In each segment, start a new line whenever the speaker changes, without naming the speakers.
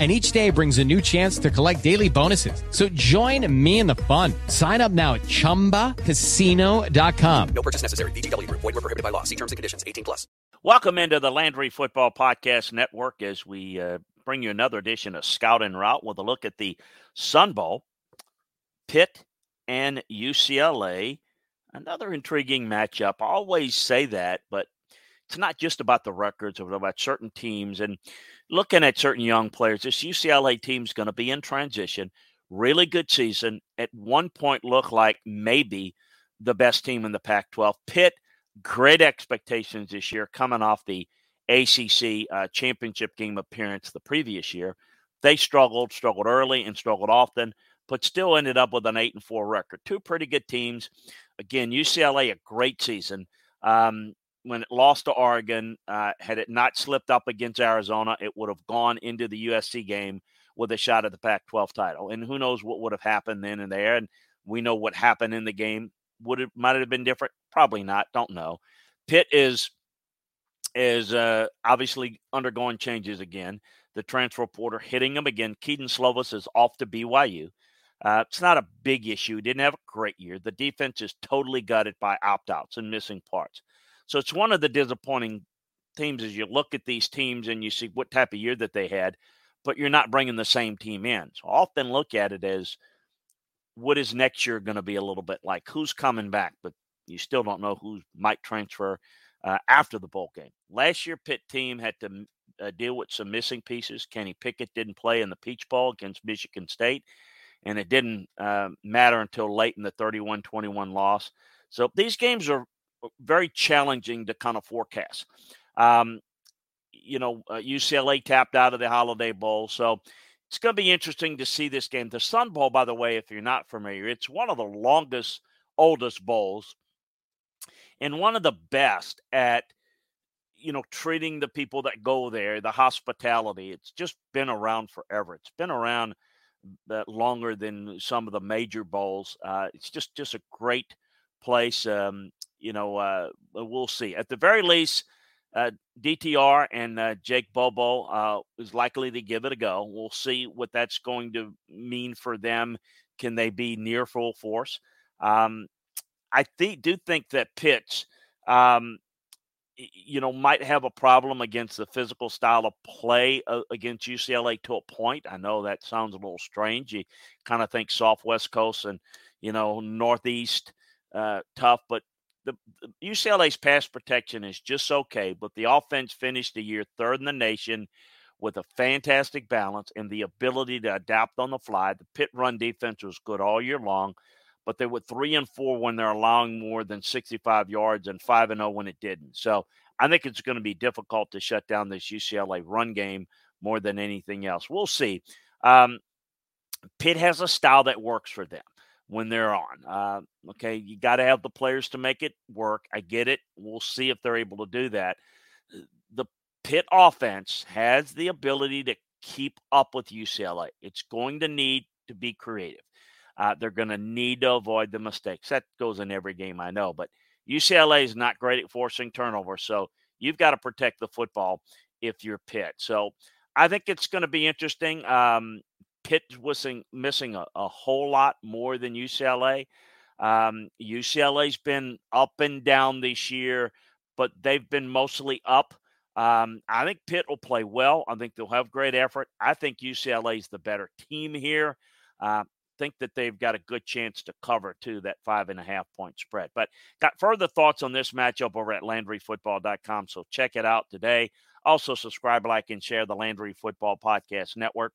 and each day brings a new chance to collect daily bonuses. So join me in the fun. Sign up now at ChumbaCasino.com.
No purchase necessary. VGW. Void were prohibited by law. See terms and conditions. 18 plus.
Welcome into the Landry Football Podcast Network as we uh, bring you another edition of Scout and Route with a look at the Sun Bowl, Pitt and UCLA. Another intriguing matchup. I always say that, but it's not just about the records, it's about certain teams. And looking at certain young players, this UCLA team's going to be in transition. Really good season. At one point, look like maybe the best team in the Pac 12. Pitt, great expectations this year coming off the ACC uh, championship game appearance the previous year. They struggled, struggled early and struggled often, but still ended up with an 8 and 4 record. Two pretty good teams. Again, UCLA, a great season. Um, when it lost to Oregon, uh, had it not slipped up against Arizona, it would have gone into the USC game with a shot at the Pac 12 title. And who knows what would have happened then and there. And we know what happened in the game. Would it might it have been different? Probably not. Don't know. Pitt is is uh, obviously undergoing changes again. The transfer portal hitting him again. Kedon Slovis is off to BYU. Uh, it's not a big issue. Didn't have a great year. The defense is totally gutted by opt outs and missing parts. So it's one of the disappointing teams as you look at these teams and you see what type of year that they had, but you're not bringing the same team in. So I often look at it as what is next year going to be a little bit like? Who's coming back? But you still don't know who might transfer uh, after the bowl game. Last year, Pitt team had to uh, deal with some missing pieces. Kenny Pickett didn't play in the Peach Bowl against Michigan State, and it didn't uh, matter until late in the 31 21 loss. So these games are very challenging to kind of forecast. Um, you know, uh, UCLA tapped out of the Holiday Bowl, so it's going to be interesting to see this game. The Sun Bowl, by the way, if you're not familiar, it's one of the longest, oldest bowls, and one of the best at you know treating the people that go there, the hospitality. It's just been around forever. It's been around uh, longer than some of the major bowls. Uh, it's just just a great place. Um, you know, uh, we'll see. At the very least, uh, DTR and uh, Jake Bobo uh, is likely to give it a go. We'll see what that's going to mean for them. Can they be near full force? Um, I think do think that Pitts, um, you know, might have a problem against the physical style of play uh, against UCLA to a point. I know that sounds a little strange. You kind of think soft West Coast and you know Northeast uh, tough, but the, the, UCLA's pass protection is just okay, but the offense finished the year third in the nation with a fantastic balance and the ability to adapt on the fly. The Pitt run defense was good all year long, but they were three and four when they're allowing more than 65 yards and five and zero oh when it didn't. So I think it's going to be difficult to shut down this UCLA run game more than anything else. We'll see. Um, Pitt has a style that works for them when they're on. Uh, okay, you got to have the players to make it work. I get it. We'll see if they're able to do that. The Pitt offense has the ability to keep up with UCLA. It's going to need to be creative. Uh, they're going to need to avoid the mistakes. That goes in every game, I know, but UCLA is not great at forcing turnovers, so you've got to protect the football if you're Pitt. So I think it's going to be interesting. Um, Pitt was missing a, a, whole lot more than UCLA. Um, UCLA's been up and down this year, but they've been mostly up. Um, I think Pitt will play well. I think they'll have great effort. I think UCLA is the better team here. Uh, think that they've got a good chance to cover too that five and a half point spread. But got further thoughts on this matchup over at LandryFootball.com. So check it out today. Also subscribe, like, and share the Landry Football Podcast Network.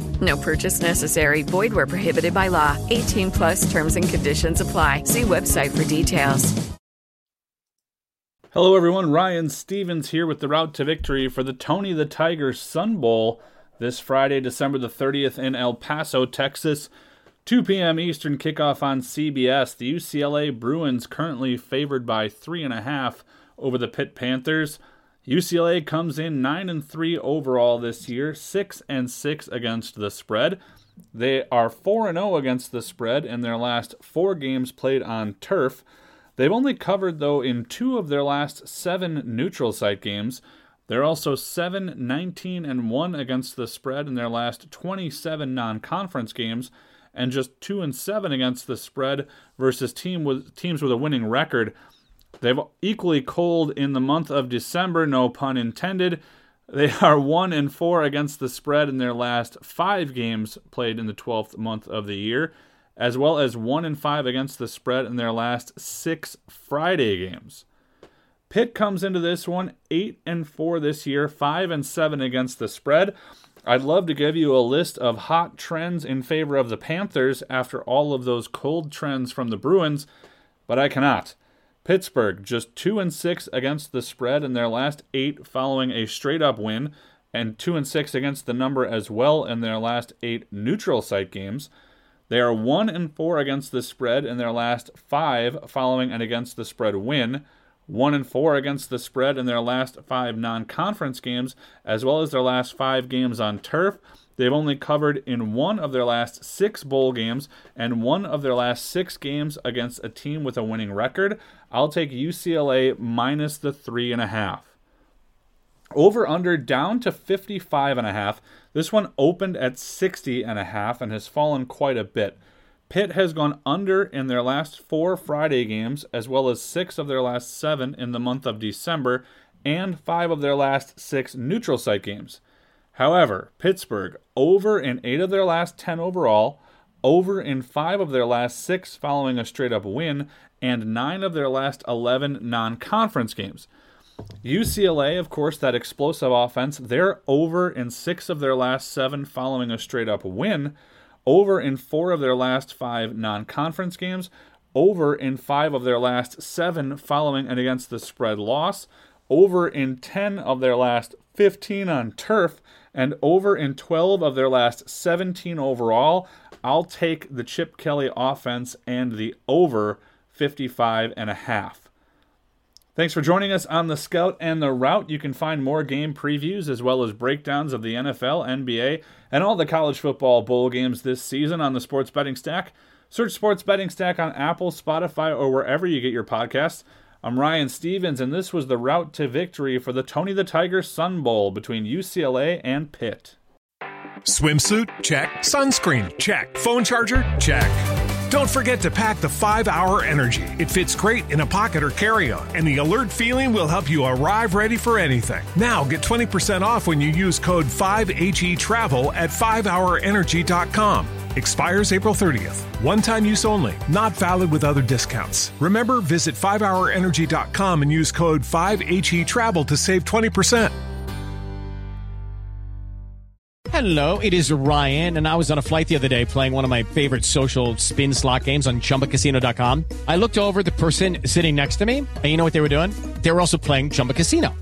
No purchase necessary. Void where prohibited by law. 18 plus terms and conditions apply. See website for details.
Hello, everyone. Ryan Stevens here with the route to victory for the Tony the Tiger Sun Bowl this Friday, December the 30th in El Paso, Texas. 2 p.m. Eastern kickoff on CBS. The UCLA Bruins currently favored by three and a half over the Pitt Panthers. UCLA comes in 9 and 3 overall this year, 6 and 6 against the spread. They are 4 and 0 against the spread in their last 4 games played on turf. They've only covered, though, in two of their last seven neutral site games. They're also 7 19 and 1 against the spread in their last 27 non conference games, and just 2 and 7 against the spread versus team with, teams with a winning record. They've equally cold in the month of December, no pun intended. They are 1 and 4 against the spread in their last five games played in the 12th month of the year as well as 1 and 5 against the spread in their last 6 Friday games. Pitt comes into this one 8 and 4 this year, 5 and 7 against the spread. I'd love to give you a list of hot trends in favor of the Panthers after all of those cold trends from the Bruins, but I cannot. Pittsburgh just 2 and 6 against the spread in their last 8 following a straight up win and 2 and 6 against the number as well in their last 8 neutral site games. They are 1 and 4 against the spread in their last 5 following an against the spread win. 1 and 4 against the spread in their last 5 non-conference games as well as their last 5 games on turf. They've only covered in one of their last 6 bowl games and one of their last 6 games against a team with a winning record. I'll take UCLA minus the 3.5. Over under down to 55 and a half. This one opened at 60 and a half and has fallen quite a bit. Pitt has gone under in their last 4 Friday games as well as 6 of their last 7 in the month of December and 5 of their last 6 neutral site games. However, Pittsburgh over in 8 of their last 10 overall, over in 5 of their last 6 following a straight up win and 9 of their last 11 non-conference games. UCLA, of course, that explosive offense, they're over in six of their last seven following a straight up win, over in four of their last five non conference games, over in five of their last seven following and against the spread loss, over in 10 of their last 15 on turf, and over in 12 of their last 17 overall. I'll take the Chip Kelly offense and the over 55 and a half. Thanks for joining us on the Scout and the Route. You can find more game previews as well as breakdowns of the NFL, NBA, and all the college football bowl games this season on the Sports Betting Stack. Search Sports Betting Stack on Apple, Spotify, or wherever you get your podcasts. I'm Ryan Stevens, and this was the route to victory for the Tony the Tiger Sun Bowl between UCLA and Pitt.
Swimsuit? Check. Sunscreen? Check. Phone charger? Check. Don't forget to pack the 5 Hour Energy. It fits great in a pocket or carry on, and the alert feeling will help you arrive ready for anything. Now get 20% off when you use code 5HE Travel at 5hourenergy.com. Expires April 30th. One time use only, not valid with other discounts. Remember, visit 5hourenergy.com and use code 5HE Travel to save 20%.
Hello, it is Ryan, and I was on a flight the other day playing one of my favorite social spin slot games on chumbacasino.com. I looked over the person sitting next to me, and you know what they were doing? They were also playing Chumba Casino.